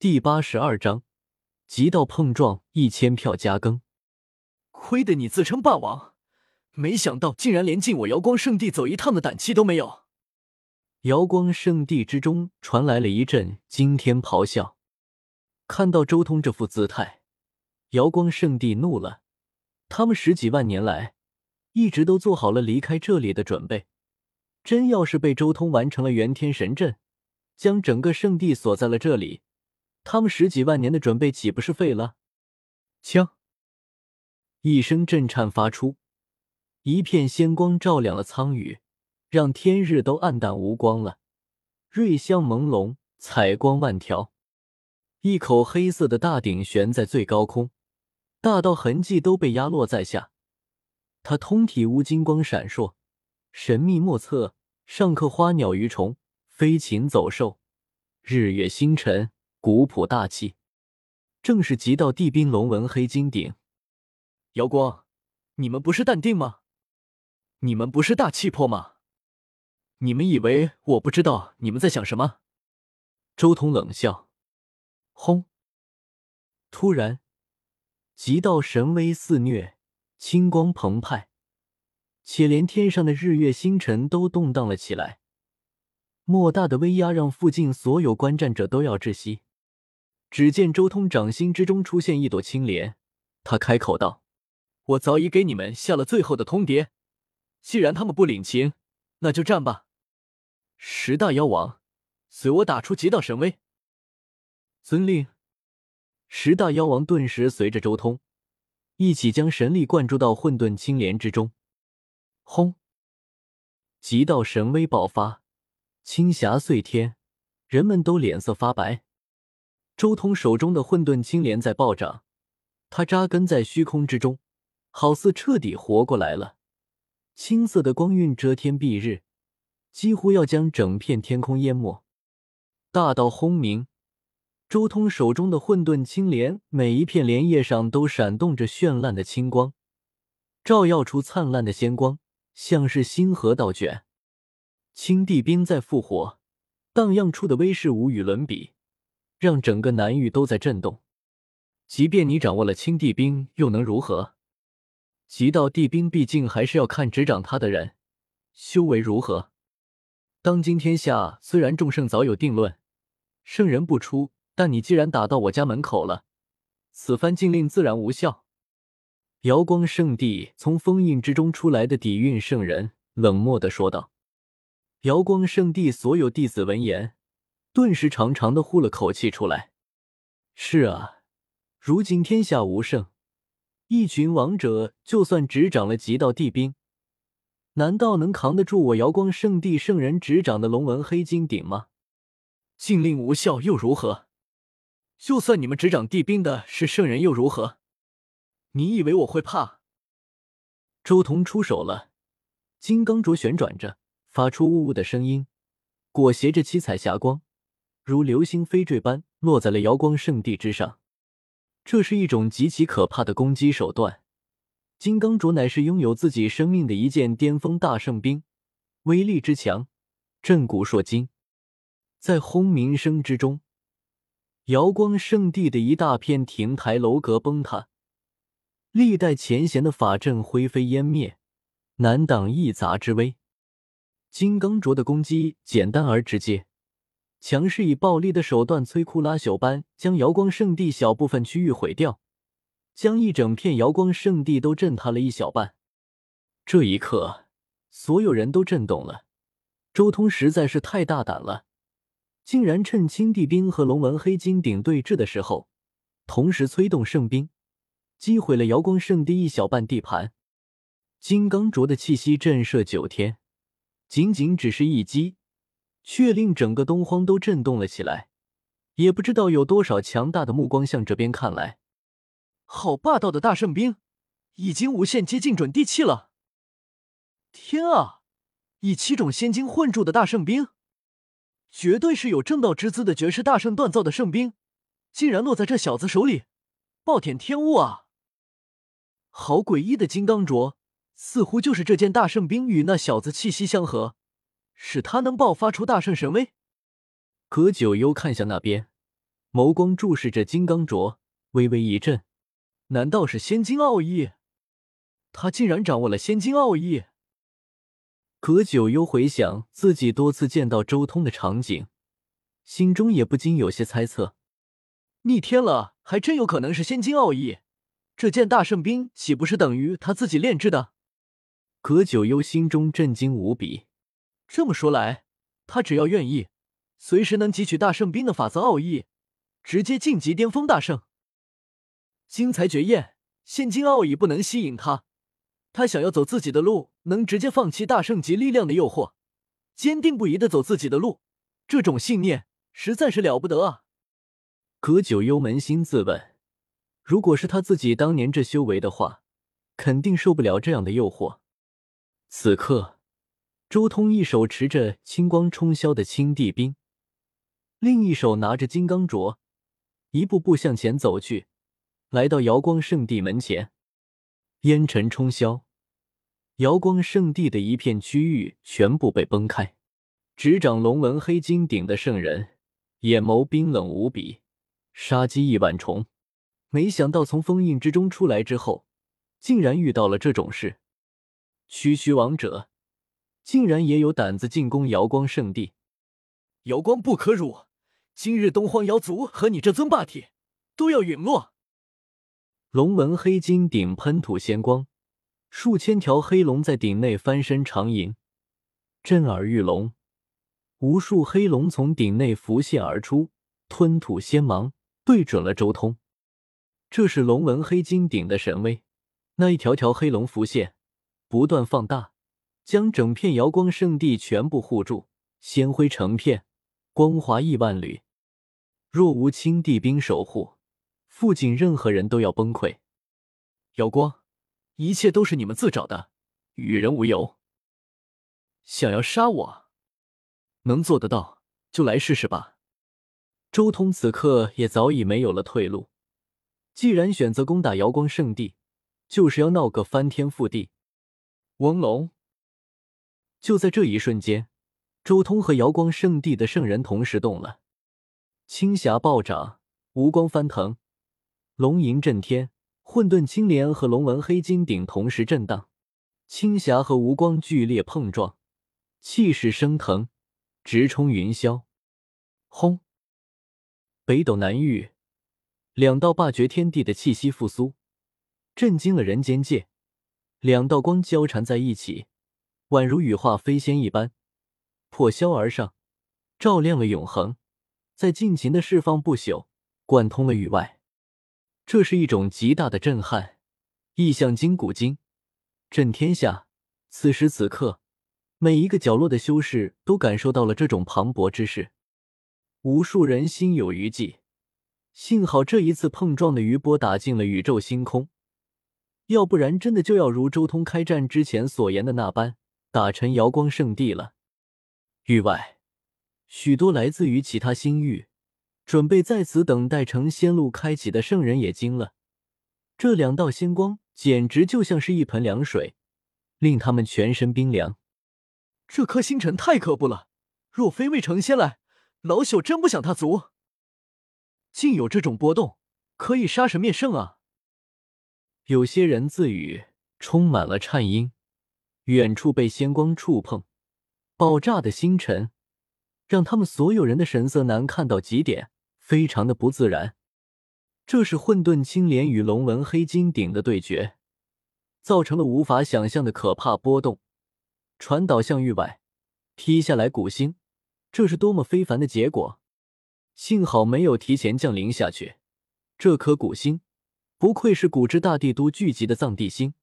第八十二章，极道碰撞，一千票加更。亏得你自称霸王，没想到竟然连进我瑶光圣地走一趟的胆气都没有。瑶光圣地之中传来了一阵惊天咆哮。看到周通这副姿态，瑶光圣地怒了。他们十几万年来，一直都做好了离开这里的准备。真要是被周通完成了元天神阵，将整个圣地锁在了这里。他们十几万年的准备岂不是废了？枪！一声震颤发出，一片仙光照亮了苍宇，让天日都暗淡无光了。瑞香朦胧，彩光万条。一口黑色的大鼎悬在最高空，大道痕迹都被压落在下。它通体无金光闪烁，神秘莫测，上刻花鸟鱼虫、飞禽走兽、日月星辰。古朴大气，正是极道地冰龙纹黑金鼎。瑶光，你们不是淡定吗？你们不是大气魄吗？你们以为我不知道你们在想什么？周通冷笑。轰！突然，极道神威肆虐，青光澎湃，且连天上的日月星辰都动荡了起来。莫大的威压让附近所有观战者都要窒息。只见周通掌心之中出现一朵青莲，他开口道：“我早已给你们下了最后的通牒，既然他们不领情，那就战吧！十大妖王，随我打出极道神威！”遵令。十大妖王顿时随着周通一起将神力灌注到混沌青莲之中。轰！极道神威爆发，青霞碎天，人们都脸色发白。周通手中的混沌青莲在暴涨，他扎根在虚空之中，好似彻底活过来了。青色的光晕遮天蔽日，几乎要将整片天空淹没。大道轰鸣，周通手中的混沌青莲每一片莲叶上都闪动着绚烂的青光，照耀出灿烂的仙光，像是星河倒卷。青帝兵在复活，荡漾出的威势无与伦比。让整个南域都在震动。即便你掌握了青帝兵，又能如何？极道帝兵毕竟还是要看执掌他的人修为如何。当今天下虽然众圣早有定论，圣人不出，但你既然打到我家门口了，此番禁令自然无效。瑶光圣地从封印之中出来的底蕴圣人冷漠的说道。瑶光圣地所有弟子闻言。顿时长长的呼了口气出来。是啊，如今天下无圣，一群王者就算执掌了极道地兵，难道能扛得住我瑶光圣地圣人执掌的龙纹黑金鼎吗？禁令无效又如何？就算你们执掌地兵的是圣人又如何？你以为我会怕？周彤出手了，金刚镯旋转着，发出呜呜的声音，裹挟着七彩霞光。如流星飞坠般落在了瑶光圣地之上，这是一种极其可怕的攻击手段。金刚镯乃是拥有自己生命的一件巅峰大圣兵，威力之强，震古烁今。在轰鸣声之中，瑶光圣地的一大片亭台楼阁崩塌，历代前贤的法阵灰飞烟灭，难挡一砸之威。金刚镯的攻击简单而直接。强势以暴力的手段摧枯拉朽般将瑶光圣地小部分区域毁掉，将一整片瑶光圣地都震塌了一小半。这一刻，所有人都震动了。周通实在是太大胆了，竟然趁青帝兵和龙纹黑金鼎对峙的时候，同时催动圣兵，击毁了瑶光圣地一小半地盘。金刚镯的气息震慑九天，仅仅只是一击。却令整个东荒都震动了起来，也不知道有多少强大的目光向这边看来。好霸道的大圣兵，已经无限接近准地气了。天啊，以七种仙晶混铸的大圣兵，绝对是有正道之姿的绝世大圣锻造的圣兵，竟然落在这小子手里，暴殄天物啊！好诡异的金刚镯，似乎就是这件大圣兵与那小子气息相合。使他能爆发出大圣神威。葛九幽看向那边，眸光注视着金刚镯，微微一震，难道是仙金奥义？他竟然掌握了仙金奥义！葛九幽回想自己多次见到周通的场景，心中也不禁有些猜测：逆天了，还真有可能是仙金奥义。这件大圣兵岂不是等于他自己炼制的？葛九幽心中震惊无比。这么说来，他只要愿意，随时能汲取大圣兵的法则奥义，直接晋级巅峰大圣。精彩绝艳，现今奥义不能吸引他。他想要走自己的路，能直接放弃大圣级力量的诱惑，坚定不移的走自己的路，这种信念实在是了不得啊！葛九幽扪心自问，如果是他自己当年这修为的话，肯定受不了这样的诱惑。此刻，周通一手持着青光冲霄的青帝兵，另一手拿着金刚镯，一步步向前走去，来到瑶光圣地门前。烟尘冲霄，瑶光圣地的一片区域全部被崩开。执掌龙纹黑金鼎的圣人，眼眸冰冷无比，杀机亿万重。没想到从封印之中出来之后，竟然遇到了这种事。区区王者，竟然也有胆子进攻瑶光圣地？瑶光不可辱！今日东荒瑶族和你这尊霸体都要陨落！龙纹黑金鼎喷吐仙光，数千条黑龙在鼎内翻身长吟，震耳欲聋。无数黑龙从鼎内浮现而出，吞吐仙芒，对准了周通。这是龙纹黑金鼎的神威。那一条条黑龙浮现，不断放大，将整片瑶光圣地全部护住，仙辉成片，光华亿万缕。若无青帝兵守护，附近任何人都要崩溃。瑶光，一切都是你们自找的，与人无尤。想要杀我，能做得到就来试试吧。周通此刻也早已没有了退路，既然选择攻打瑶光圣地，就是要闹个翻天覆地。翁龙，就在这一瞬间，周通和瑶光圣地的圣人同时动了，青霞暴涨，无光翻腾。龙吟震天，混沌青莲和龙纹黑金鼎同时震荡，青霞和无光剧烈碰撞，气势升腾，直冲云霄。轰！北斗南域，两道霸绝天地的气息复苏，震惊了人间界。两道光交缠在一起，宛如羽化飞仙一般，破霄而上，照亮了永恒，在尽情的释放不朽，贯通了域外。这是一种极大的震撼，意象今古今，震天下。此时此刻，每一个角落的修士都感受到了这种磅礴之势，无数人心有余悸。幸好这一次碰撞的余波打进了宇宙星空，要不然真的就要如周通开战之前所言的那般，打沉瑶光圣地了。域外，许多来自于其他星域。准备在此等待成仙路开启的圣人也惊了，这两道仙光简直就像是一盆凉水，令他们全身冰凉。这颗星辰太可怖了，若非未成仙来，老朽真不想踏足。竟有这种波动，可以杀神灭圣啊！有些人自语，充满了颤音。远处被仙光触碰，爆炸的星辰，让他们所有人的神色难看到极点。非常的不自然，这是混沌青莲与龙纹黑金鼎的对决，造成了无法想象的可怕波动，传导向域外，劈下来古星，这是多么非凡的结果！幸好没有提前降临下去，这颗古星不愧是古之大帝都聚集的藏地星，